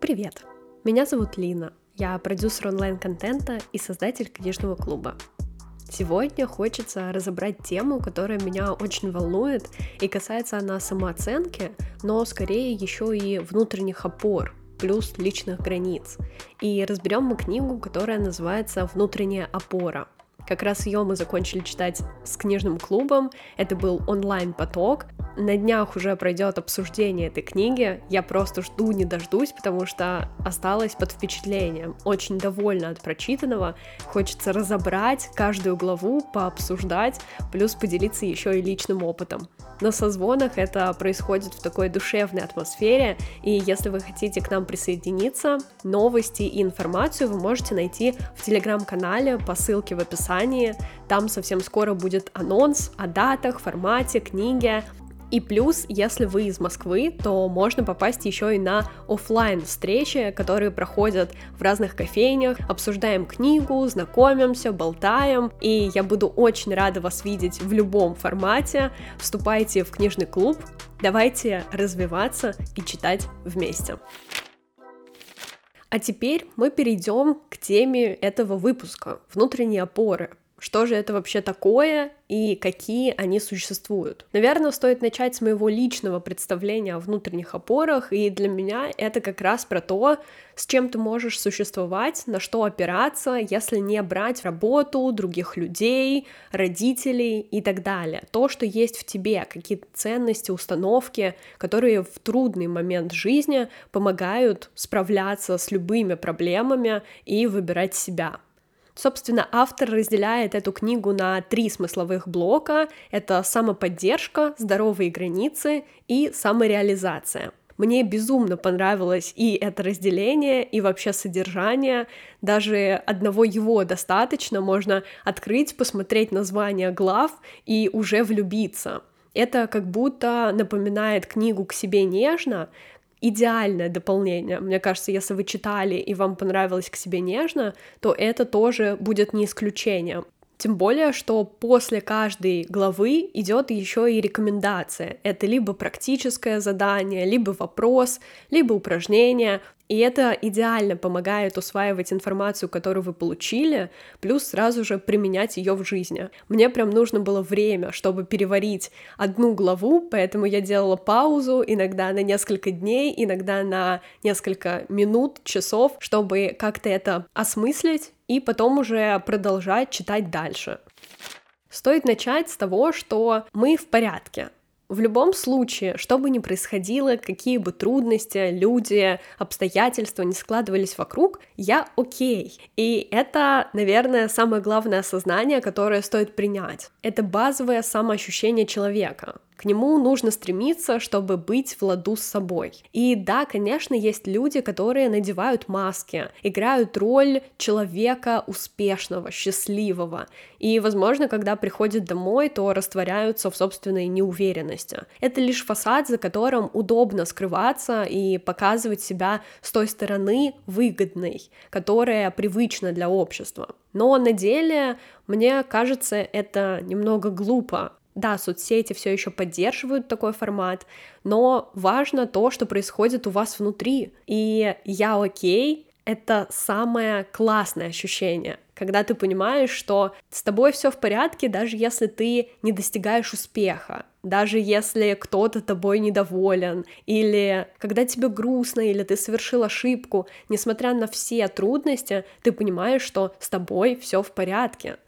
Привет! Меня зовут Лина. Я продюсер онлайн-контента и создатель книжного клуба. Сегодня хочется разобрать тему, которая меня очень волнует, и касается она самооценки, но скорее еще и внутренних опор, плюс личных границ. И разберем мы книгу, которая называется «Внутренняя опора». Как раз ее мы закончили читать с книжным клубом. Это был онлайн-поток. На днях уже пройдет обсуждение этой книги. Я просто жду, не дождусь, потому что осталась под впечатлением. Очень довольна от прочитанного. Хочется разобрать каждую главу, пообсуждать, плюс поделиться еще и личным опытом. На созвонах это происходит в такой душевной атмосфере, и если вы хотите к нам присоединиться, новости и информацию вы можете найти в телеграм-канале по ссылке в описании. Там совсем скоро будет анонс о датах, формате, книге, и плюс, если вы из Москвы, то можно попасть еще и на офлайн встречи, которые проходят в разных кофейнях. Обсуждаем книгу, знакомимся, болтаем. И я буду очень рада вас видеть в любом формате. Вступайте в книжный клуб. Давайте развиваться и читать вместе. А теперь мы перейдем к теме этого выпуска — внутренние опоры. Что же это вообще такое и какие они существуют? Наверное, стоит начать с моего личного представления о внутренних опорах, и для меня это как раз про то, с чем ты можешь существовать, на что опираться, если не брать работу, других людей, родителей и так далее. То, что есть в тебе, какие-то ценности, установки, которые в трудный момент жизни помогают справляться с любыми проблемами и выбирать себя. Собственно, автор разделяет эту книгу на три смысловых блока. Это самоподдержка, здоровые границы и самореализация. Мне безумно понравилось и это разделение, и вообще содержание. Даже одного его достаточно. Можно открыть, посмотреть название глав и уже влюбиться. Это как будто напоминает книгу к себе нежно, идеальное дополнение. Мне кажется, если вы читали и вам понравилось к себе нежно, то это тоже будет не исключением. Тем более, что после каждой главы идет еще и рекомендация. Это либо практическое задание, либо вопрос, либо упражнение. И это идеально помогает усваивать информацию, которую вы получили, плюс сразу же применять ее в жизни. Мне прям нужно было время, чтобы переварить одну главу, поэтому я делала паузу иногда на несколько дней, иногда на несколько минут, часов, чтобы как-то это осмыслить и потом уже продолжать читать дальше. Стоит начать с того, что мы в порядке. В любом случае, что бы ни происходило, какие бы трудности, люди, обстоятельства не складывались вокруг, я окей. И это, наверное, самое главное осознание, которое стоит принять. Это базовое самоощущение человека. К нему нужно стремиться, чтобы быть в ладу с собой. И да, конечно, есть люди, которые надевают маски, играют роль человека успешного, счастливого. И, возможно, когда приходят домой, то растворяются в собственной неуверенности. Это лишь фасад, за которым удобно скрываться и показывать себя с той стороны выгодной, которая привычна для общества. Но на деле, мне кажется, это немного глупо да, соцсети все еще поддерживают такой формат, но важно то, что происходит у вас внутри. И я окей, это самое классное ощущение, когда ты понимаешь, что с тобой все в порядке, даже если ты не достигаешь успеха, даже если кто-то тобой недоволен, или когда тебе грустно, или ты совершил ошибку, несмотря на все трудности, ты понимаешь, что с тобой все в порядке.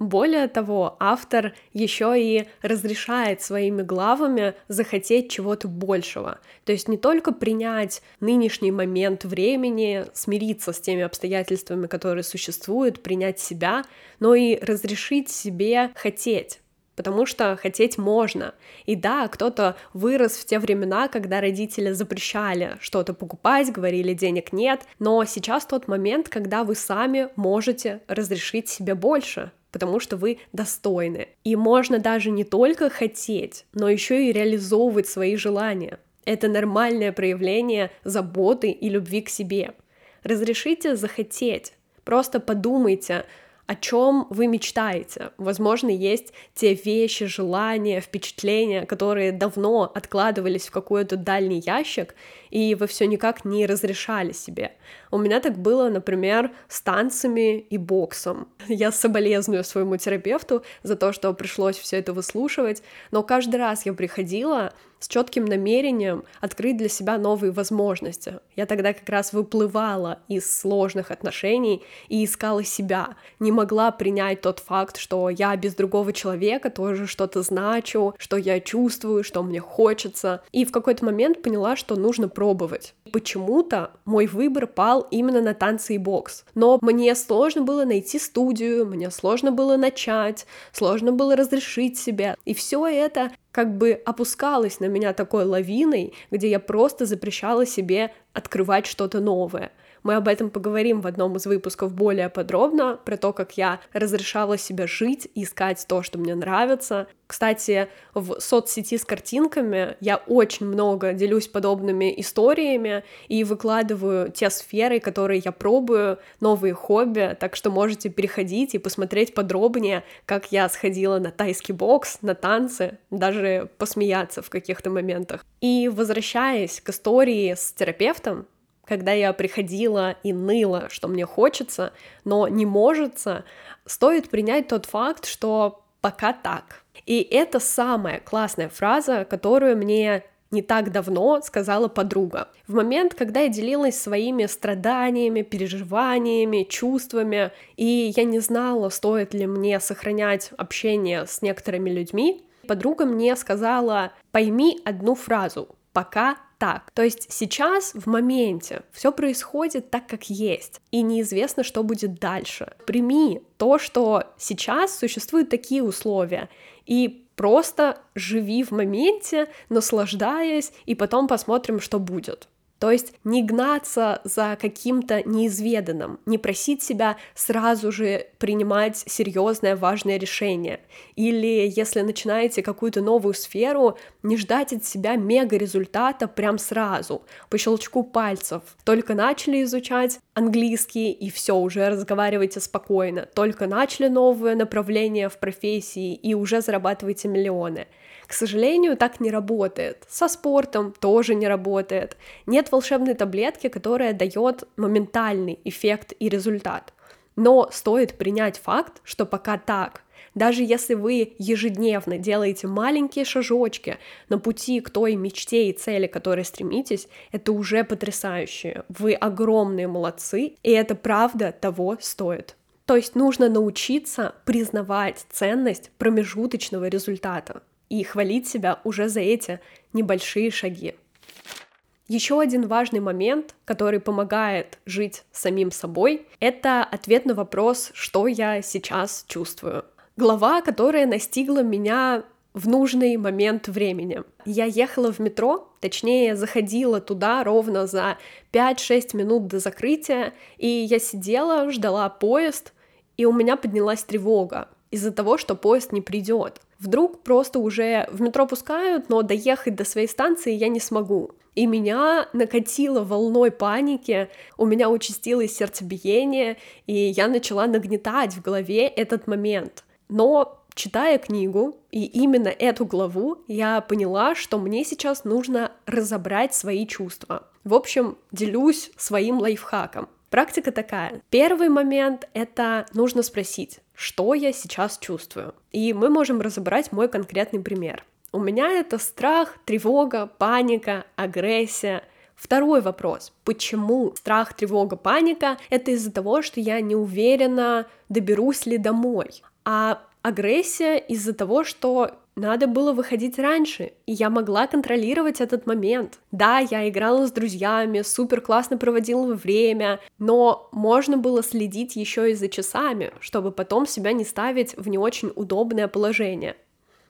Более того, автор еще и разрешает своими главами захотеть чего-то большего. То есть не только принять нынешний момент времени, смириться с теми обстоятельствами, которые существуют, принять себя, но и разрешить себе хотеть потому что хотеть можно. И да, кто-то вырос в те времена, когда родители запрещали что-то покупать, говорили денег нет, но сейчас тот момент, когда вы сами можете разрешить себе больше, потому что вы достойны. И можно даже не только хотеть, но еще и реализовывать свои желания. Это нормальное проявление заботы и любви к себе. Разрешите захотеть. Просто подумайте, о чем вы мечтаете. Возможно, есть те вещи, желания, впечатления, которые давно откладывались в какой-то дальний ящик, и вы все никак не разрешали себе. У меня так было, например, с танцами и боксом. Я соболезную своему терапевту за то, что пришлось все это выслушивать, но каждый раз я приходила с четким намерением открыть для себя новые возможности. Я тогда как раз выплывала из сложных отношений и искала себя. Не могла принять тот факт, что я без другого человека тоже что-то значу, что я чувствую, что мне хочется. И в какой-то момент поняла, что нужно пробовать. Почему-то мой выбор пал именно на танцы и бокс. Но мне сложно было найти студию, мне сложно было начать, сложно было разрешить себе. И все это как бы опускалось на меня такой лавиной, где я просто запрещала себе открывать что-то новое. Мы об этом поговорим в одном из выпусков более подробно, про то, как я разрешала себе жить, искать то, что мне нравится. Кстати, в соцсети с картинками я очень много делюсь подобными историями и выкладываю те сферы, которые я пробую, новые хобби, так что можете переходить и посмотреть подробнее, как я сходила на тайский бокс, на танцы, даже посмеяться в каких-то моментах. И возвращаясь к истории с терапевтом, когда я приходила и ныла, что мне хочется, но не можется, стоит принять тот факт, что пока так. И это самая классная фраза, которую мне не так давно сказала подруга. В момент, когда я делилась своими страданиями, переживаниями, чувствами, и я не знала, стоит ли мне сохранять общение с некоторыми людьми, подруга мне сказала, пойми одну фразу, пока так. То есть сейчас, в моменте, все происходит так, как есть, и неизвестно, что будет дальше. Прими то, что сейчас существуют такие условия, и просто живи в моменте, наслаждаясь, и потом посмотрим, что будет. То есть не гнаться за каким-то неизведанным, не просить себя сразу же принимать серьезное, важное решение. Или если начинаете какую-то новую сферу, не ждать от себя мега результата прям сразу, по щелчку пальцев. Только начали изучать английский, и все, уже разговаривайте спокойно. Только начали новое направление в профессии, и уже зарабатываете миллионы. К сожалению, так не работает. Со спортом тоже не работает. Нет волшебной таблетки, которая дает моментальный эффект и результат. Но стоит принять факт, что пока так. Даже если вы ежедневно делаете маленькие шажочки на пути к той мечте и цели, к которой стремитесь, это уже потрясающе. Вы огромные молодцы, и это правда того стоит. То есть нужно научиться признавать ценность промежуточного результата и хвалить себя уже за эти небольшие шаги. Еще один важный момент, который помогает жить самим собой, это ответ на вопрос, что я сейчас чувствую. Глава, которая настигла меня в нужный момент времени. Я ехала в метро, точнее, заходила туда ровно за 5-6 минут до закрытия, и я сидела, ждала поезд, и у меня поднялась тревога из-за того, что поезд не придет. Вдруг просто уже в метро пускают, но доехать до своей станции я не смогу. И меня накатило волной паники, у меня участилось сердцебиение, и я начала нагнетать в голове этот момент. Но читая книгу, и именно эту главу, я поняла, что мне сейчас нужно разобрать свои чувства. В общем, делюсь своим лайфхаком. Практика такая. Первый момент — это нужно спросить, что я сейчас чувствую. И мы можем разобрать мой конкретный пример. У меня это страх, тревога, паника, агрессия. Второй вопрос. Почему страх, тревога, паника? Это из-за того, что я не уверена, доберусь ли домой. А агрессия из-за того, что надо было выходить раньше, и я могла контролировать этот момент. Да, я играла с друзьями, супер классно проводила время, но можно было следить еще и за часами, чтобы потом себя не ставить в не очень удобное положение.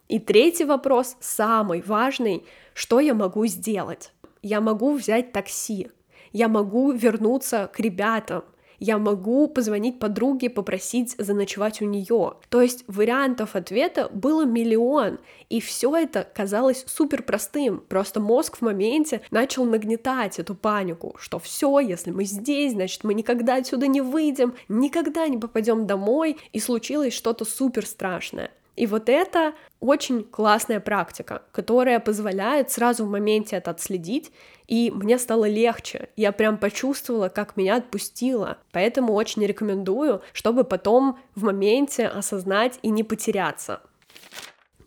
И третий вопрос, самый важный, что я могу сделать? Я могу взять такси, я могу вернуться к ребятам, я могу позвонить подруге, попросить заночевать у нее. То есть вариантов ответа было миллион, и все это казалось супер простым. Просто мозг в моменте начал нагнетать эту панику, что все, если мы здесь, значит мы никогда отсюда не выйдем, никогда не попадем домой, и случилось что-то супер страшное. И вот это очень классная практика, которая позволяет сразу в моменте это отследить, и мне стало легче. Я прям почувствовала, как меня отпустило. Поэтому очень рекомендую, чтобы потом в моменте осознать и не потеряться.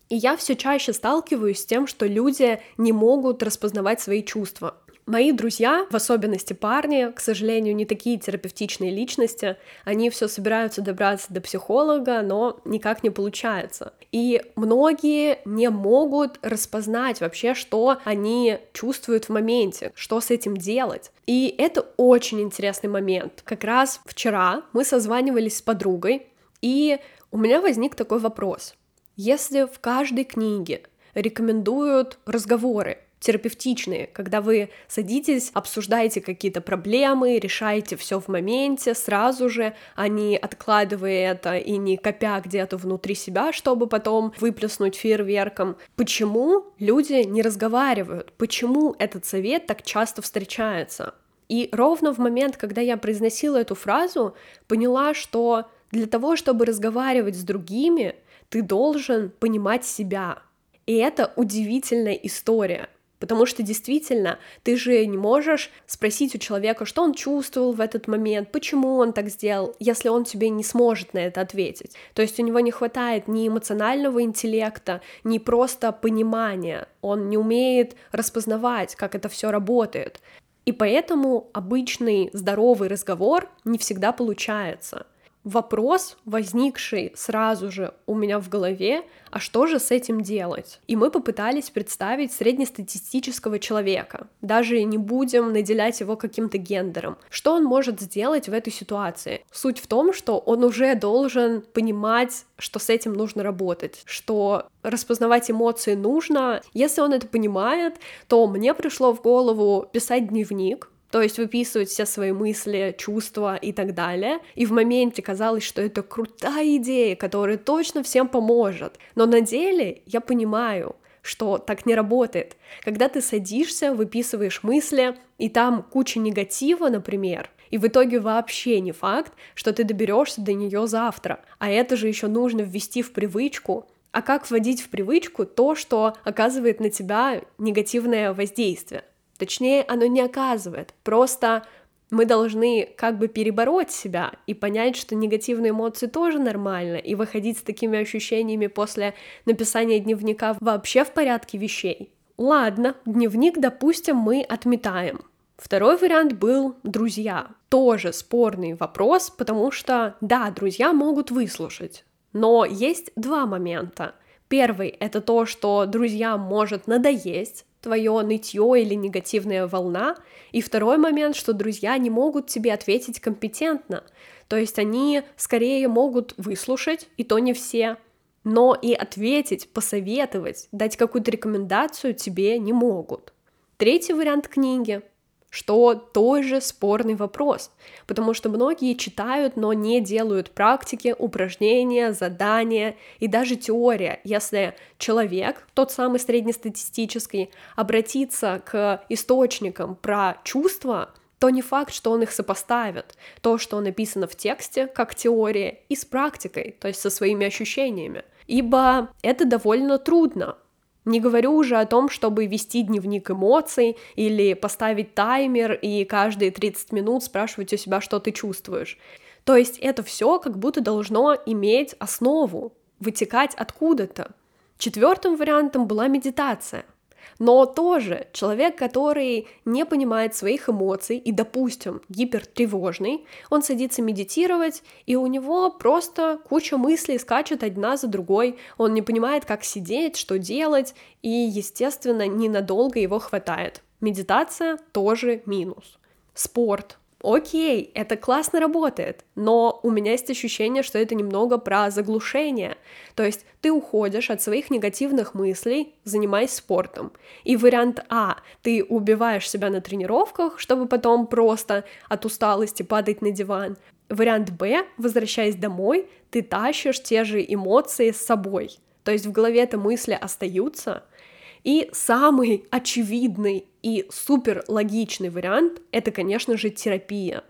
И я все чаще сталкиваюсь с тем, что люди не могут распознавать свои чувства. Мои друзья, в особенности парни, к сожалению, не такие терапевтичные личности, они все собираются добраться до психолога, но никак не получается. И многие не могут распознать вообще, что они чувствуют в моменте, что с этим делать. И это очень интересный момент. Как раз вчера мы созванивались с подругой, и у меня возник такой вопрос. Если в каждой книге рекомендуют разговоры, терапевтичные, когда вы садитесь, обсуждаете какие-то проблемы, решаете все в моменте сразу же, а не откладывая это и не копя где-то внутри себя, чтобы потом выплеснуть фейерверком. Почему люди не разговаривают? Почему этот совет так часто встречается? И ровно в момент, когда я произносила эту фразу, поняла, что для того, чтобы разговаривать с другими, ты должен понимать себя. И это удивительная история. Потому что действительно, ты же не можешь спросить у человека, что он чувствовал в этот момент, почему он так сделал, если он тебе не сможет на это ответить. То есть у него не хватает ни эмоционального интеллекта, ни просто понимания. Он не умеет распознавать, как это все работает. И поэтому обычный здоровый разговор не всегда получается вопрос, возникший сразу же у меня в голове, а что же с этим делать? И мы попытались представить среднестатистического человека, даже не будем наделять его каким-то гендером. Что он может сделать в этой ситуации? Суть в том, что он уже должен понимать, что с этим нужно работать, что распознавать эмоции нужно. Если он это понимает, то мне пришло в голову писать дневник, то есть выписывать все свои мысли, чувства и так далее. И в моменте казалось, что это крутая идея, которая точно всем поможет. Но на деле я понимаю, что так не работает. Когда ты садишься, выписываешь мысли, и там куча негатива, например, и в итоге вообще не факт, что ты доберешься до нее завтра. А это же еще нужно ввести в привычку. А как вводить в привычку то, что оказывает на тебя негативное воздействие? Точнее, оно не оказывает. Просто мы должны как бы перебороть себя и понять, что негативные эмоции тоже нормально, и выходить с такими ощущениями после написания дневника вообще в порядке вещей. Ладно, дневник, допустим, мы отметаем. Второй вариант был друзья. Тоже спорный вопрос, потому что, да, друзья могут выслушать, но есть два момента. Первый — это то, что друзьям может надоесть, твое нытье или негативная волна. И второй момент, что друзья не могут тебе ответить компетентно. То есть они скорее могут выслушать, и то не все, но и ответить, посоветовать, дать какую-то рекомендацию тебе не могут. Третий вариант книги что тоже спорный вопрос, потому что многие читают, но не делают практики, упражнения, задания и даже теория. Если человек, тот самый среднестатистический, обратится к источникам про чувства, то не факт, что он их сопоставит. То, что написано в тексте, как теория, и с практикой, то есть со своими ощущениями. Ибо это довольно трудно, не говорю уже о том, чтобы вести дневник эмоций или поставить таймер и каждые 30 минут спрашивать у себя, что ты чувствуешь. То есть это все как будто должно иметь основу, вытекать откуда-то. Четвертым вариантом была медитация — но тоже человек, который не понимает своих эмоций и, допустим, гипертревожный, он садится медитировать, и у него просто куча мыслей скачет одна за другой, он не понимает, как сидеть, что делать, и, естественно, ненадолго его хватает. Медитация тоже минус. Спорт, окей, это классно работает, но у меня есть ощущение, что это немного про заглушение. То есть ты уходишь от своих негативных мыслей, занимаясь спортом. И вариант А, ты убиваешь себя на тренировках, чтобы потом просто от усталости падать на диван. Вариант Б, возвращаясь домой, ты тащишь те же эмоции с собой. То есть в голове это мысли остаются, и самый очевидный и супер логичный вариант — это, конечно же, терапия.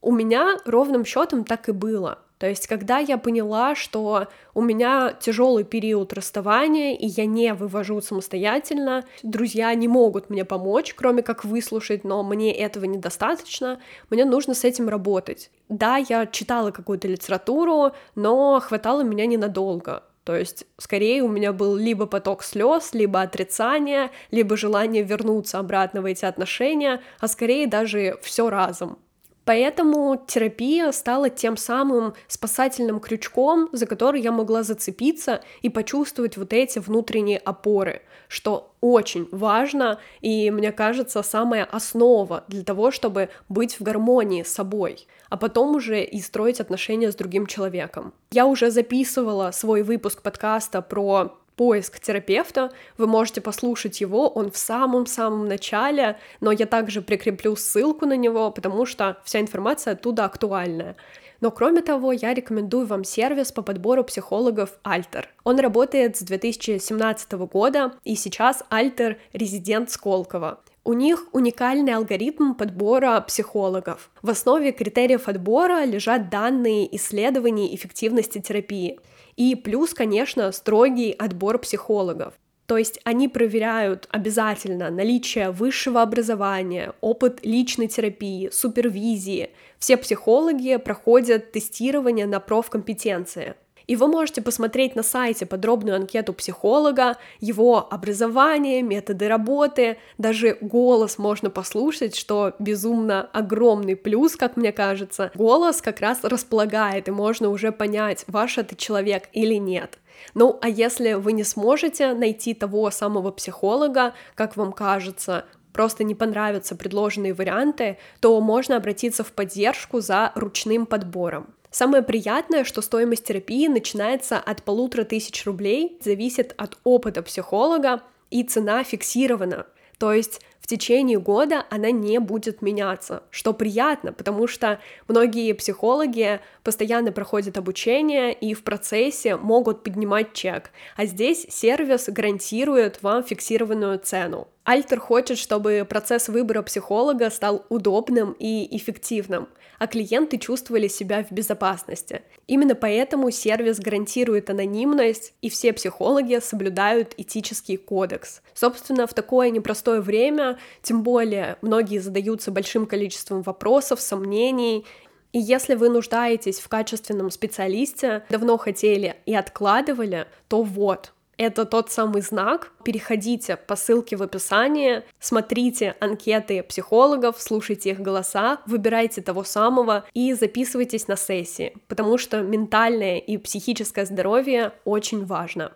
У меня ровным счетом так и было. То есть, когда я поняла, что у меня тяжелый период расставания, и я не вывожу самостоятельно, друзья не могут мне помочь, кроме как выслушать, но мне этого недостаточно, мне нужно с этим работать. Да, я читала какую-то литературу, но хватало меня ненадолго. То есть, скорее у меня был либо поток слез, либо отрицание, либо желание вернуться обратно в эти отношения, а скорее даже все разом. Поэтому терапия стала тем самым спасательным крючком, за который я могла зацепиться и почувствовать вот эти внутренние опоры, что очень важно и, мне кажется, самая основа для того, чтобы быть в гармонии с собой, а потом уже и строить отношения с другим человеком. Я уже записывала свой выпуск подкаста про поиск терапевта. Вы можете послушать его, он в самом-самом начале, но я также прикреплю ссылку на него, потому что вся информация оттуда актуальная. Но кроме того, я рекомендую вам сервис по подбору психологов Alter. Он работает с 2017 года, и сейчас Alter — резидент Сколково. У них уникальный алгоритм подбора психологов. В основе критериев отбора лежат данные исследований эффективности терапии — и плюс, конечно, строгий отбор психологов. То есть они проверяют обязательно наличие высшего образования, опыт личной терапии, супервизии. Все психологи проходят тестирование на профкомпетенции. И вы можете посмотреть на сайте подробную анкету психолога, его образование, методы работы, даже голос можно послушать, что безумно огромный плюс, как мне кажется. Голос как раз располагает, и можно уже понять, ваш это человек или нет. Ну, а если вы не сможете найти того самого психолога, как вам кажется, просто не понравятся предложенные варианты, то можно обратиться в поддержку за ручным подбором. Самое приятное, что стоимость терапии начинается от полутора тысяч рублей, зависит от опыта психолога, и цена фиксирована. То есть в течение года она не будет меняться, что приятно, потому что многие психологи постоянно проходят обучение и в процессе могут поднимать чек, а здесь сервис гарантирует вам фиксированную цену. Альтер хочет, чтобы процесс выбора психолога стал удобным и эффективным, а клиенты чувствовали себя в безопасности. Именно поэтому сервис гарантирует анонимность, и все психологи соблюдают этический кодекс. Собственно, в такое непростое время, тем более многие задаются большим количеством вопросов, сомнений, и если вы нуждаетесь в качественном специалисте, давно хотели и откладывали, то вот, это тот самый знак. Переходите по ссылке в описании, смотрите анкеты психологов, слушайте их голоса, выбирайте того самого и записывайтесь на сессии, потому что ментальное и психическое здоровье очень важно.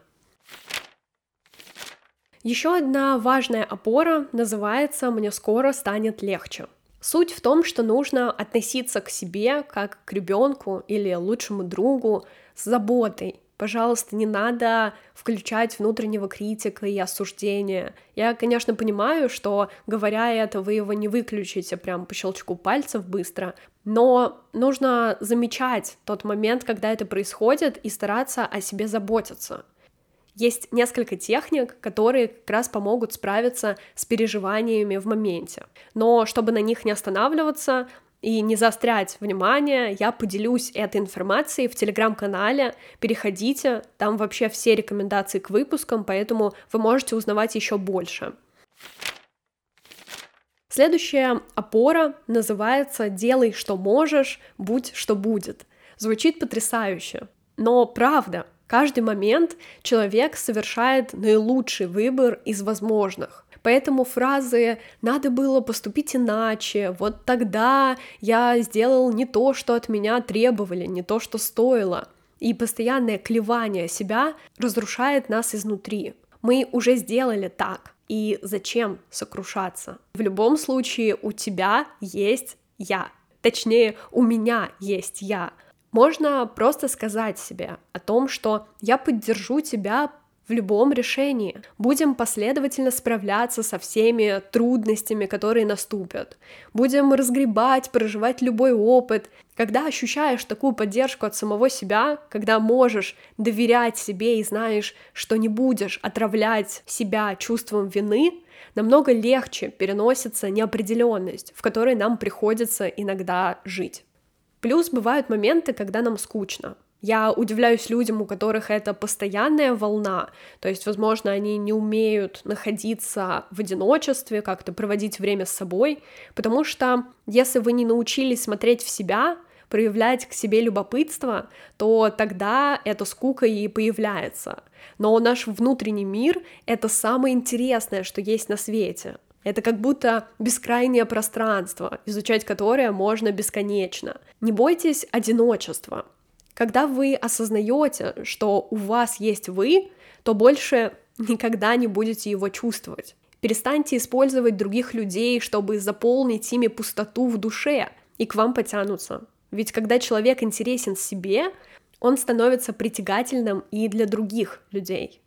Еще одна важная опора называется «Мне скоро станет легче». Суть в том, что нужно относиться к себе как к ребенку или лучшему другу с заботой, Пожалуйста, не надо включать внутреннего критика и осуждения. Я, конечно, понимаю, что, говоря это, вы его не выключите прям по щелчку пальцев быстро, но нужно замечать тот момент, когда это происходит, и стараться о себе заботиться. Есть несколько техник, которые как раз помогут справиться с переживаниями в моменте. Но чтобы на них не останавливаться, и не заострять внимание, я поделюсь этой информацией в телеграм-канале. Переходите, там вообще все рекомендации к выпускам, поэтому вы можете узнавать еще больше. Следующая опора называется «Делай, что можешь, будь, что будет». Звучит потрясающе, но правда, каждый момент человек совершает наилучший выбор из возможных. Поэтому фразы «надо было поступить иначе», «вот тогда я сделал не то, что от меня требовали, не то, что стоило», и постоянное клевание себя разрушает нас изнутри. Мы уже сделали так, и зачем сокрушаться? В любом случае у тебя есть я. Точнее, у меня есть я. Можно просто сказать себе о том, что я поддержу тебя в любом решении. Будем последовательно справляться со всеми трудностями, которые наступят. Будем разгребать, проживать любой опыт. Когда ощущаешь такую поддержку от самого себя, когда можешь доверять себе и знаешь, что не будешь отравлять себя чувством вины, намного легче переносится неопределенность, в которой нам приходится иногда жить. Плюс бывают моменты, когда нам скучно. Я удивляюсь людям, у которых это постоянная волна, то есть, возможно, они не умеют находиться в одиночестве, как-то проводить время с собой, потому что если вы не научились смотреть в себя, проявлять к себе любопытство, то тогда эта скука и появляется. Но наш внутренний мир — это самое интересное, что есть на свете. Это как будто бескрайнее пространство, изучать которое можно бесконечно. Не бойтесь одиночества. Когда вы осознаете, что у вас есть вы, то больше никогда не будете его чувствовать. Перестаньте использовать других людей, чтобы заполнить ими пустоту в душе, и к вам потянутся. Ведь когда человек интересен себе, он становится притягательным и для других людей.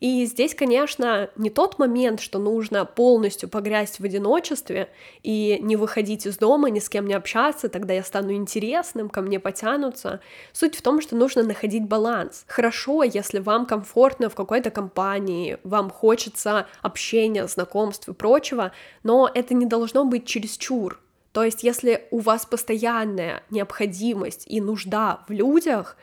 И здесь, конечно, не тот момент, что нужно полностью погрязть в одиночестве и не выходить из дома, ни с кем не общаться, тогда я стану интересным, ко мне потянутся. Суть в том, что нужно находить баланс. Хорошо, если вам комфортно в какой-то компании, вам хочется общения, знакомств и прочего, но это не должно быть чересчур. То есть, если у вас постоянная необходимость и нужда в людях,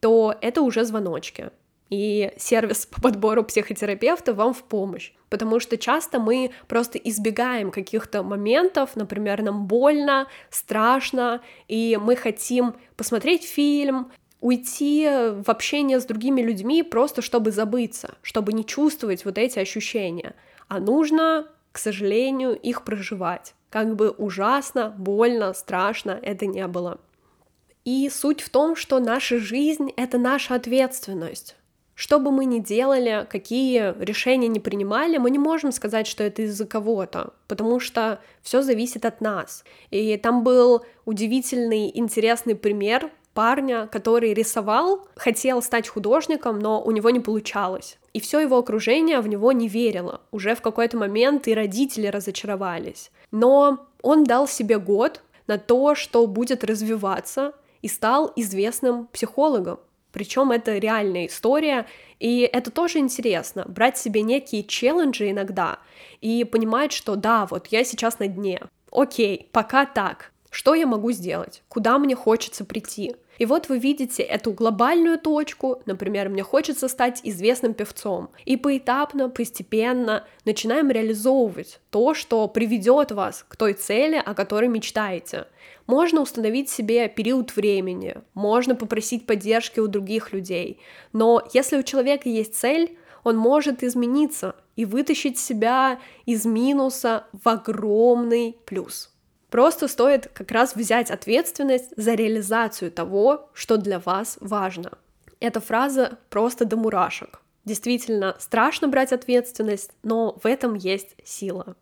то это уже звоночки и сервис по подбору психотерапевта вам в помощь. Потому что часто мы просто избегаем каких-то моментов, например, нам больно, страшно, и мы хотим посмотреть фильм, уйти в общение с другими людьми просто чтобы забыться, чтобы не чувствовать вот эти ощущения. А нужно, к сожалению, их проживать. Как бы ужасно, больно, страшно это не было. И суть в том, что наша жизнь — это наша ответственность. Что бы мы ни делали, какие решения не принимали, мы не можем сказать, что это из-за кого-то, потому что все зависит от нас. И там был удивительный, интересный пример парня, который рисовал, хотел стать художником, но у него не получалось. И все его окружение в него не верило. Уже в какой-то момент и родители разочаровались. Но он дал себе год на то, что будет развиваться, и стал известным психологом. Причем это реальная история, и это тоже интересно, брать себе некие челленджи иногда и понимать, что да, вот я сейчас на дне. Окей, пока так. Что я могу сделать? Куда мне хочется прийти? И вот вы видите эту глобальную точку, например, мне хочется стать известным певцом, и поэтапно, постепенно начинаем реализовывать то, что приведет вас к той цели, о которой мечтаете. Можно установить себе период времени, можно попросить поддержки у других людей, но если у человека есть цель, он может измениться и вытащить себя из минуса в огромный плюс. Просто стоит как раз взять ответственность за реализацию того, что для вас важно. Эта фраза просто до мурашек. Действительно, страшно брать ответственность, но в этом есть сила.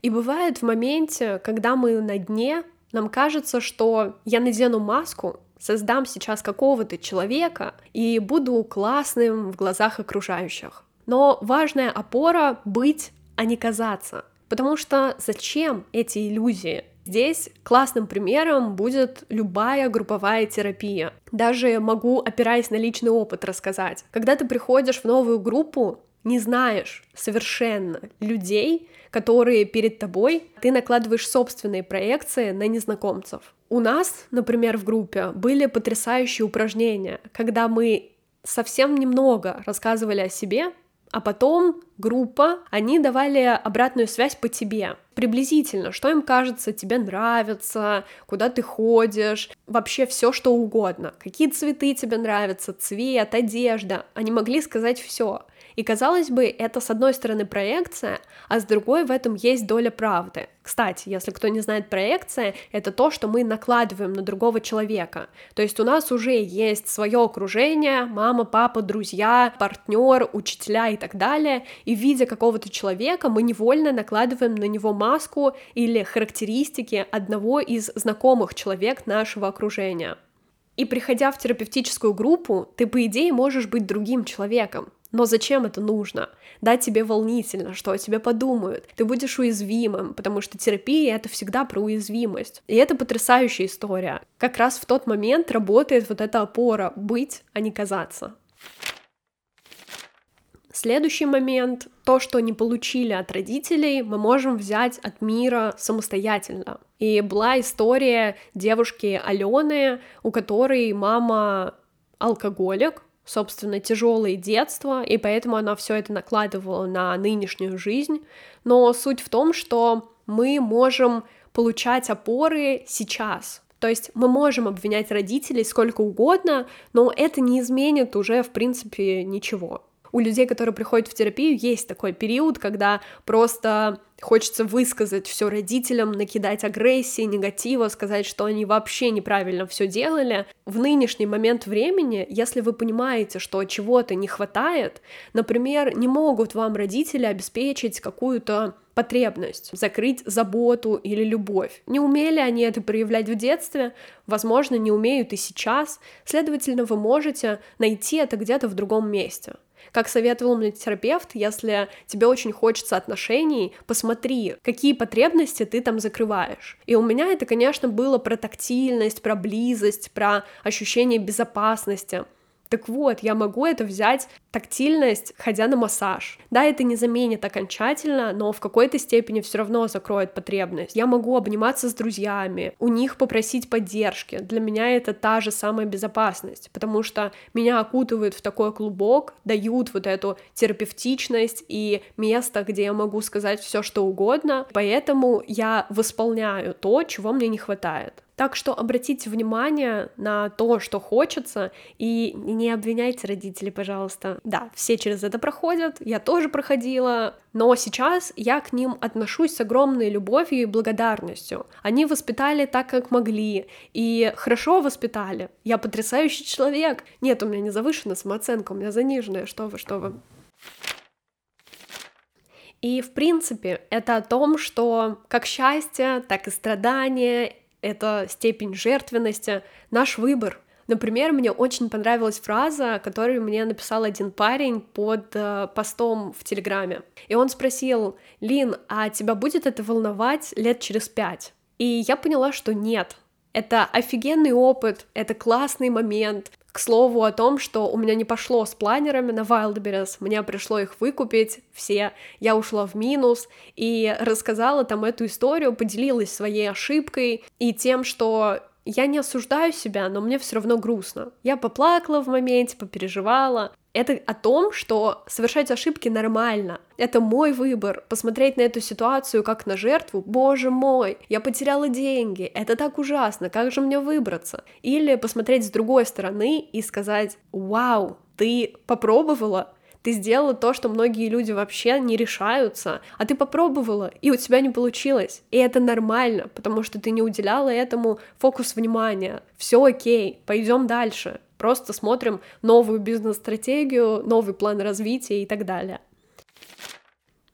И бывает в моменте, когда мы на дне, нам кажется, что я надену маску, создам сейчас какого-то человека и буду классным в глазах окружающих. Но важная опора — быть, а не казаться. Потому что зачем эти иллюзии? Здесь классным примером будет любая групповая терапия. Даже могу, опираясь на личный опыт, рассказать. Когда ты приходишь в новую группу, не знаешь совершенно людей, которые перед тобой, ты накладываешь собственные проекции на незнакомцев. У нас, например, в группе были потрясающие упражнения, когда мы совсем немного рассказывали о себе, а потом группа, они давали обратную связь по тебе. Приблизительно, что им кажется, тебе нравится, куда ты ходишь, вообще все что угодно. Какие цветы тебе нравятся, цвет, одежда. Они могли сказать все. И казалось бы, это с одной стороны проекция, а с другой в этом есть доля правды. Кстати, если кто не знает проекция, это то, что мы накладываем на другого человека. То есть у нас уже есть свое окружение, мама, папа, друзья, партнер, учителя и так далее, и видя какого-то человека, мы невольно накладываем на него маску или характеристики одного из знакомых человек нашего окружения. И приходя в терапевтическую группу, ты, по идее, можешь быть другим человеком. Но зачем это нужно? Да, тебе волнительно, что о тебе подумают. Ты будешь уязвимым, потому что терапия — это всегда про уязвимость. И это потрясающая история. Как раз в тот момент работает вот эта опора — быть, а не казаться. Следующий момент, то, что не получили от родителей, мы можем взять от мира самостоятельно. И была история девушки Алены, у которой мама алкоголик, собственно, тяжелое детство, и поэтому она все это накладывала на нынешнюю жизнь. Но суть в том, что мы можем получать опоры сейчас. То есть мы можем обвинять родителей сколько угодно, но это не изменит уже, в принципе, ничего у людей, которые приходят в терапию, есть такой период, когда просто хочется высказать все родителям, накидать агрессии, негатива, сказать, что они вообще неправильно все делали. В нынешний момент времени, если вы понимаете, что чего-то не хватает, например, не могут вам родители обеспечить какую-то потребность, закрыть заботу или любовь. Не умели они это проявлять в детстве, возможно, не умеют и сейчас, следовательно, вы можете найти это где-то в другом месте. Как советовал мне терапевт, если тебе очень хочется отношений, посмотри, какие потребности ты там закрываешь. И у меня это, конечно, было про тактильность, про близость, про ощущение безопасности. Так вот, я могу это взять тактильность, ходя на массаж. Да, это не заменит окончательно, но в какой-то степени все равно закроет потребность. Я могу обниматься с друзьями, у них попросить поддержки. Для меня это та же самая безопасность, потому что меня окутывают в такой клубок, дают вот эту терапевтичность и место, где я могу сказать все, что угодно. Поэтому я восполняю то, чего мне не хватает. Так что обратите внимание на то, что хочется, и не обвиняйте родителей, пожалуйста. Да, все через это проходят, я тоже проходила, но сейчас я к ним отношусь с огромной любовью и благодарностью. Они воспитали так, как могли, и хорошо воспитали. Я потрясающий человек. Нет, у меня не завышенная самооценка, у меня заниженная, что вы, что вы. И, в принципе, это о том, что как счастье, так и страдания это степень жертвенности, наш выбор. Например, мне очень понравилась фраза, которую мне написал один парень под э, постом в Телеграме. И он спросил, Лин, а тебя будет это волновать лет через пять? И я поняла, что нет. Это офигенный опыт, это классный момент, к слову о том, что у меня не пошло с планерами на Wildberries, мне пришло их выкупить все, я ушла в минус и рассказала там эту историю, поделилась своей ошибкой и тем, что я не осуждаю себя, но мне все равно грустно. Я поплакала в моменте, попереживала, это о том, что совершать ошибки нормально. Это мой выбор. Посмотреть на эту ситуацию как на жертву. Боже мой, я потеряла деньги. Это так ужасно. Как же мне выбраться? Или посмотреть с другой стороны и сказать, вау, ты попробовала, ты сделала то, что многие люди вообще не решаются, а ты попробовала, и у тебя не получилось. И это нормально, потому что ты не уделяла этому фокус внимания. Все окей, пойдем дальше. Просто смотрим новую бизнес-стратегию, новый план развития и так далее.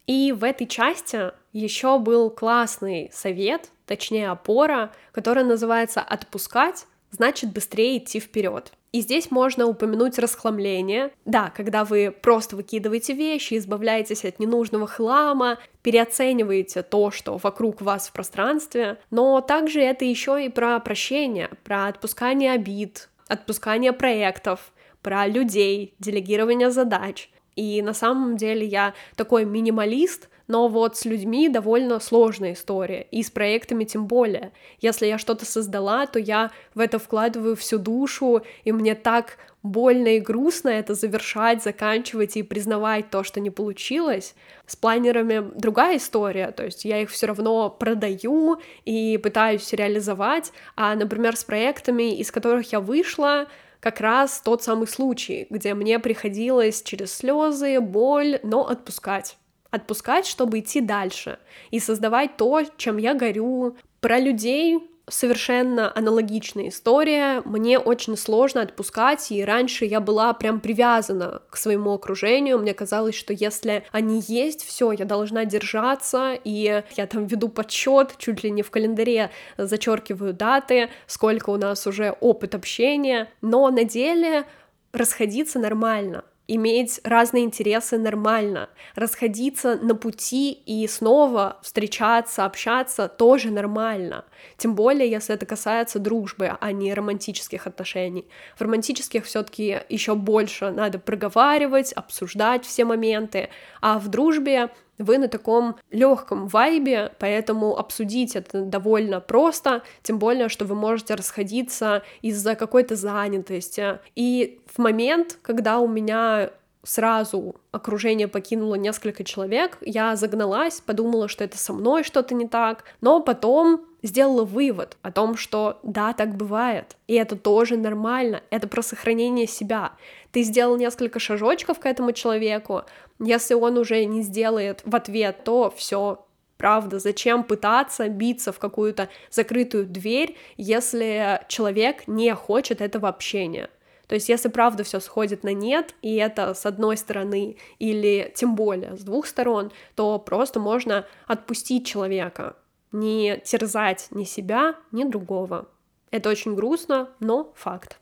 И в этой части еще был классный совет, точнее опора, которая называется «отпускать», значит быстрее идти вперед. И здесь можно упомянуть расхламление. Да, когда вы просто выкидываете вещи, избавляетесь от ненужного хлама, переоцениваете то, что вокруг вас в пространстве, но также это еще и про прощение, про отпускание обид, отпускание проектов, про людей, делегирование задач. И на самом деле я такой минималист, но вот с людьми довольно сложная история, и с проектами тем более. Если я что-то создала, то я в это вкладываю всю душу, и мне так больно и грустно это завершать, заканчивать и признавать то, что не получилось. С планерами другая история, то есть я их все равно продаю и пытаюсь реализовать, а, например, с проектами, из которых я вышла, как раз тот самый случай, где мне приходилось через слезы, боль, но отпускать отпускать, чтобы идти дальше и создавать то, чем я горю. Про людей совершенно аналогичная история. Мне очень сложно отпускать, и раньше я была прям привязана к своему окружению. Мне казалось, что если они есть, все, я должна держаться, и я там веду подсчет, чуть ли не в календаре зачеркиваю даты, сколько у нас уже опыт общения. Но на деле расходиться нормально Иметь разные интересы нормально. Расходиться на пути и снова встречаться, общаться тоже нормально. Тем более, если это касается дружбы, а не романтических отношений. В романтических все-таки еще больше надо проговаривать, обсуждать все моменты, а в дружбе вы на таком легком вайбе, поэтому обсудить это довольно просто, тем более, что вы можете расходиться из-за какой-то занятости. И в момент, когда у меня сразу окружение покинуло несколько человек, я загналась, подумала, что это со мной что-то не так, но потом сделала вывод о том, что да, так бывает, и это тоже нормально, это про сохранение себя. Ты сделал несколько шажочков к этому человеку, если он уже не сделает в ответ, то все, Правда, зачем пытаться биться в какую-то закрытую дверь, если человек не хочет этого общения? То есть, если правда все сходит на нет, и это с одной стороны, или тем более с двух сторон, то просто можно отпустить человека, не терзать ни себя, ни другого. Это очень грустно, но факт.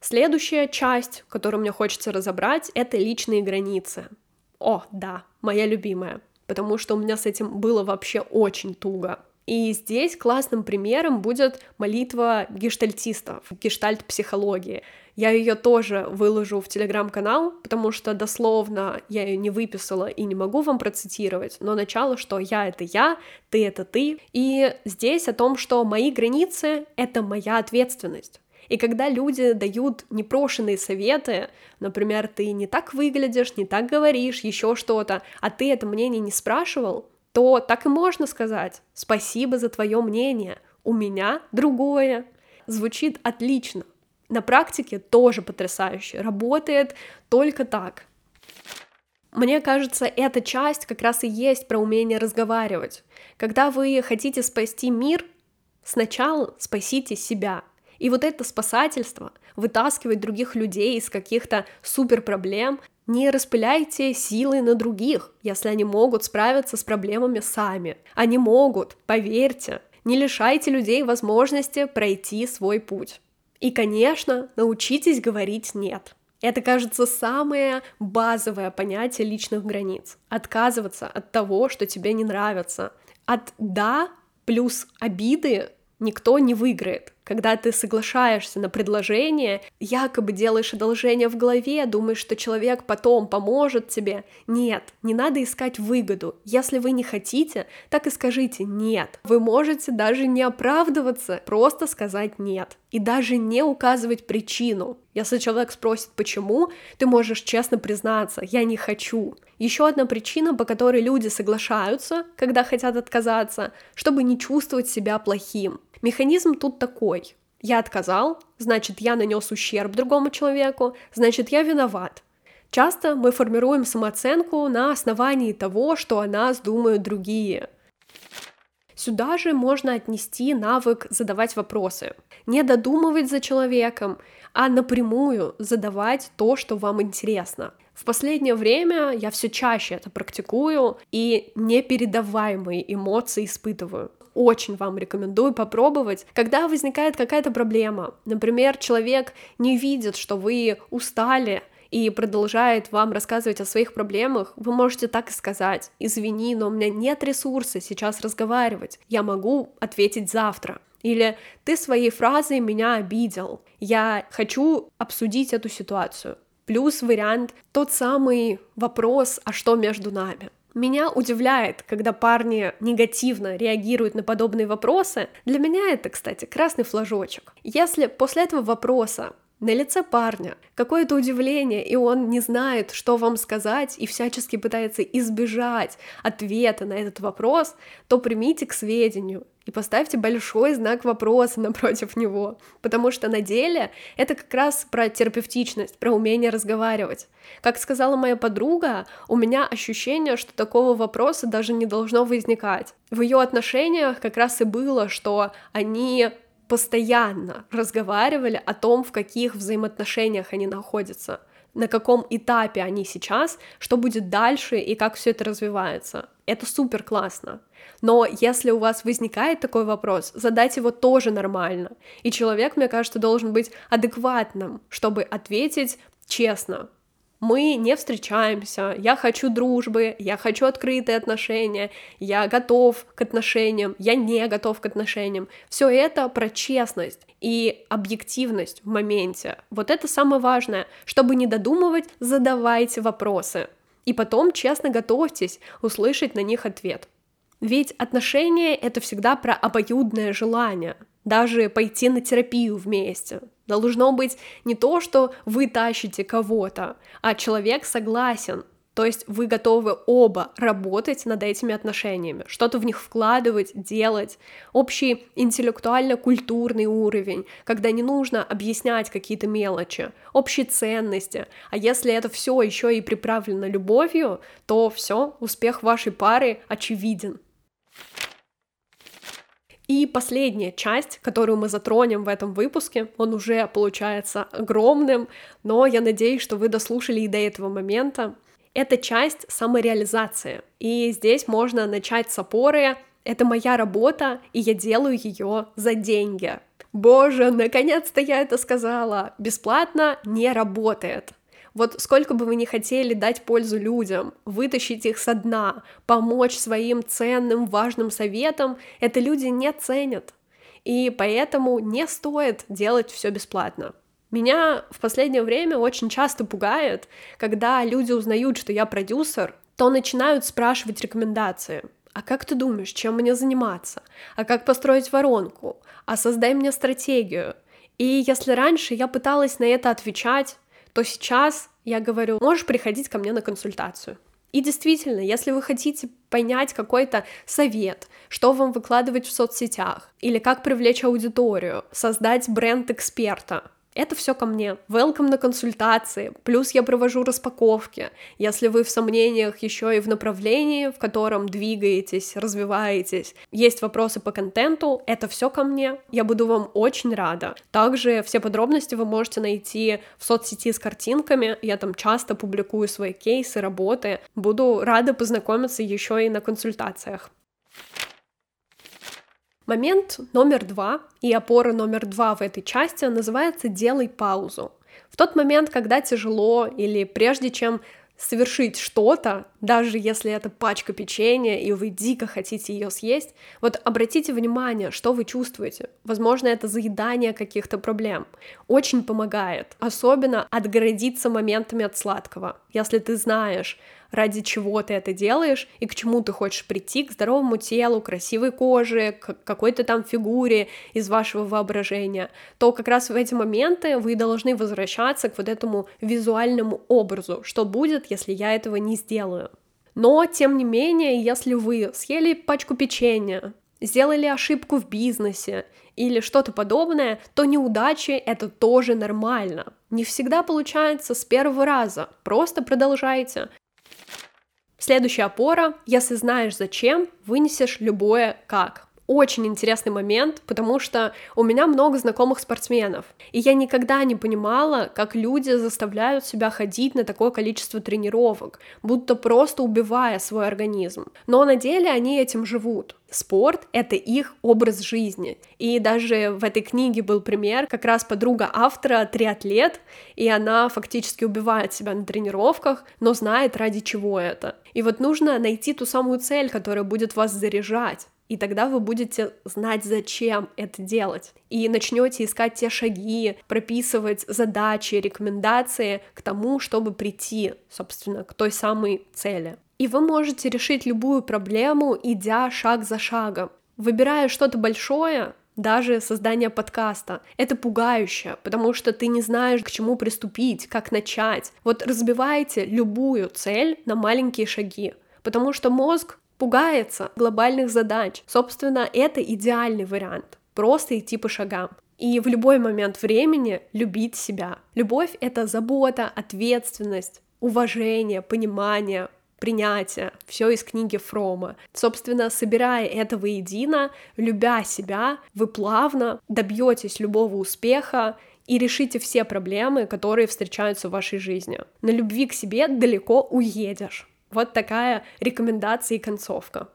Следующая часть, которую мне хочется разобрать, это личные границы. О, да, моя любимая, потому что у меня с этим было вообще очень туго. И здесь классным примером будет молитва гештальтистов, гештальт-психологии. Я ее тоже выложу в телеграм-канал, потому что дословно я ее не выписала и не могу вам процитировать, но начало, что я — это я, ты — это ты. И здесь о том, что мои границы — это моя ответственность. И когда люди дают непрошенные советы, например, ты не так выглядишь, не так говоришь, еще что-то, а ты это мнение не спрашивал, то так и можно сказать «Спасибо за твое мнение, у меня другое». Звучит отлично. На практике тоже потрясающе, работает только так. Мне кажется, эта часть как раз и есть про умение разговаривать. Когда вы хотите спасти мир, сначала спасите себя. И вот это спасательство, вытаскивать других людей из каких-то супер проблем, не распыляйте силы на других, если они могут справиться с проблемами сами. Они могут, поверьте. Не лишайте людей возможности пройти свой путь. И, конечно, научитесь говорить «нет». Это, кажется, самое базовое понятие личных границ. Отказываться от того, что тебе не нравится. От «да» плюс обиды никто не выиграет. Когда ты соглашаешься на предложение, якобы делаешь одолжение в голове, думаешь, что человек потом поможет тебе. Нет, не надо искать выгоду. Если вы не хотите, так и скажите «нет». Вы можете даже не оправдываться, просто сказать «нет». И даже не указывать причину. Если человек спросит «почему?», ты можешь честно признаться «я не хочу». Еще одна причина, по которой люди соглашаются, когда хотят отказаться, чтобы не чувствовать себя плохим. Механизм тут такой. Я отказал, значит, я нанес ущерб другому человеку, значит, я виноват. Часто мы формируем самооценку на основании того, что о нас думают другие. Сюда же можно отнести навык задавать вопросы. Не додумывать за человеком, а напрямую задавать то, что вам интересно. В последнее время я все чаще это практикую и непередаваемые эмоции испытываю очень вам рекомендую попробовать. Когда возникает какая-то проблема, например, человек не видит, что вы устали, и продолжает вам рассказывать о своих проблемах, вы можете так и сказать, извини, но у меня нет ресурса сейчас разговаривать, я могу ответить завтра. Или ты своей фразой меня обидел, я хочу обсудить эту ситуацию. Плюс вариант тот самый вопрос, а что между нами? Меня удивляет, когда парни негативно реагируют на подобные вопросы. Для меня это, кстати, красный флажочек. Если после этого вопроса на лице парня какое-то удивление, и он не знает, что вам сказать, и всячески пытается избежать ответа на этот вопрос, то примите к сведению и поставьте большой знак вопроса напротив него, потому что на деле это как раз про терапевтичность, про умение разговаривать. Как сказала моя подруга, у меня ощущение, что такого вопроса даже не должно возникать. В ее отношениях как раз и было, что они постоянно разговаривали о том, в каких взаимоотношениях они находятся. На каком этапе они сейчас, что будет дальше и как все это развивается. Это супер классно. Но если у вас возникает такой вопрос, задать его тоже нормально. И человек, мне кажется, должен быть адекватным, чтобы ответить честно, мы не встречаемся, я хочу дружбы, я хочу открытые отношения, я готов к отношениям, я не готов к отношениям. Все это про честность и объективность в моменте. Вот это самое важное. Чтобы не додумывать, задавайте вопросы. И потом честно готовьтесь услышать на них ответ. Ведь отношения — это всегда про обоюдное желание, даже пойти на терапию вместе. Должно быть не то, что вы тащите кого-то, а человек согласен, то есть вы готовы оба работать над этими отношениями, что-то в них вкладывать, делать, общий интеллектуально-культурный уровень, когда не нужно объяснять какие-то мелочи, общие ценности. А если это все еще и приправлено любовью, то все, успех вашей пары очевиден. И последняя часть, которую мы затронем в этом выпуске, он уже получается огромным, но я надеюсь, что вы дослушали и до этого момента. Это часть самореализации. И здесь можно начать с опоры «это моя работа, и я делаю ее за деньги». Боже, наконец-то я это сказала! Бесплатно не работает. Вот сколько бы вы ни хотели дать пользу людям, вытащить их со дна, помочь своим ценным, важным советам, это люди не ценят. И поэтому не стоит делать все бесплатно. Меня в последнее время очень часто пугает, когда люди узнают, что я продюсер, то начинают спрашивать рекомендации. А как ты думаешь, чем мне заниматься? А как построить воронку? А создай мне стратегию. И если раньше я пыталась на это отвечать, то сейчас я говорю, можешь приходить ко мне на консультацию. И действительно, если вы хотите понять какой-то совет, что вам выкладывать в соцсетях, или как привлечь аудиторию, создать бренд эксперта, это все ко мне. Welcome на консультации. Плюс я провожу распаковки. Если вы в сомнениях еще и в направлении, в котором двигаетесь, развиваетесь, есть вопросы по контенту, это все ко мне. Я буду вам очень рада. Также все подробности вы можете найти в соцсети с картинками. Я там часто публикую свои кейсы, работы. Буду рада познакомиться еще и на консультациях. Момент номер два и опора номер два в этой части называется «делай паузу». В тот момент, когда тяжело или прежде чем совершить что-то, даже если это пачка печенья, и вы дико хотите ее съесть, вот обратите внимание, что вы чувствуете. Возможно, это заедание каких-то проблем. Очень помогает. Особенно отгородиться моментами от сладкого. Если ты знаешь, ради чего ты это делаешь и к чему ты хочешь прийти, к здоровому телу, красивой коже, к какой-то там фигуре из вашего воображения, то как раз в эти моменты вы должны возвращаться к вот этому визуальному образу, что будет, если я этого не сделаю. Но, тем не менее, если вы съели пачку печенья, сделали ошибку в бизнесе или что-то подобное, то неудачи — это тоже нормально. Не всегда получается с первого раза, просто продолжайте. Следующая опора, если знаешь зачем, вынесешь любое как очень интересный момент, потому что у меня много знакомых спортсменов, и я никогда не понимала, как люди заставляют себя ходить на такое количество тренировок, будто просто убивая свой организм. Но на деле они этим живут. Спорт — это их образ жизни. И даже в этой книге был пример, как раз подруга автора — триатлет, и она фактически убивает себя на тренировках, но знает, ради чего это. И вот нужно найти ту самую цель, которая будет вас заряжать. И тогда вы будете знать, зачем это делать. И начнете искать те шаги, прописывать задачи, рекомендации к тому, чтобы прийти, собственно, к той самой цели. И вы можете решить любую проблему, идя шаг за шагом. Выбирая что-то большое, даже создание подкаста. Это пугающе, потому что ты не знаешь, к чему приступить, как начать. Вот разбивайте любую цель на маленькие шаги, потому что мозг пугается глобальных задач. Собственно, это идеальный вариант. Просто идти по шагам. И в любой момент времени любить себя. Любовь — это забота, ответственность, уважение, понимание, принятие. Все из книги Фрома. Собственно, собирая это воедино, любя себя, вы плавно добьетесь любого успеха и решите все проблемы, которые встречаются в вашей жизни. На любви к себе далеко уедешь. Вот такая рекомендация и концовка.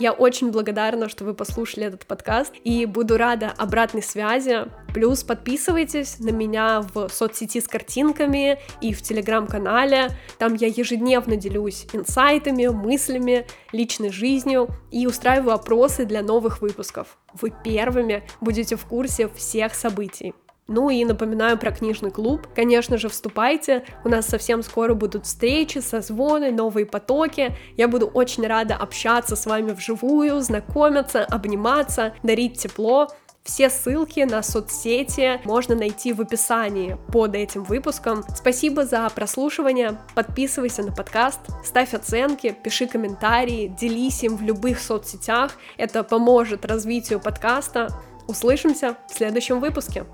Я очень благодарна, что вы послушали этот подкаст, и буду рада обратной связи. Плюс подписывайтесь на меня в соцсети с картинками и в телеграм-канале. Там я ежедневно делюсь инсайтами, мыслями, личной жизнью и устраиваю опросы для новых выпусков. Вы первыми будете в курсе всех событий. Ну и напоминаю про книжный клуб. Конечно же, вступайте. У нас совсем скоро будут встречи, созвоны, новые потоки. Я буду очень рада общаться с вами вживую, знакомиться, обниматься, дарить тепло. Все ссылки на соцсети можно найти в описании под этим выпуском. Спасибо за прослушивание. Подписывайся на подкаст, ставь оценки, пиши комментарии, делись им в любых соцсетях. Это поможет развитию подкаста. Услышимся в следующем выпуске.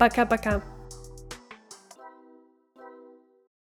Пока-пока.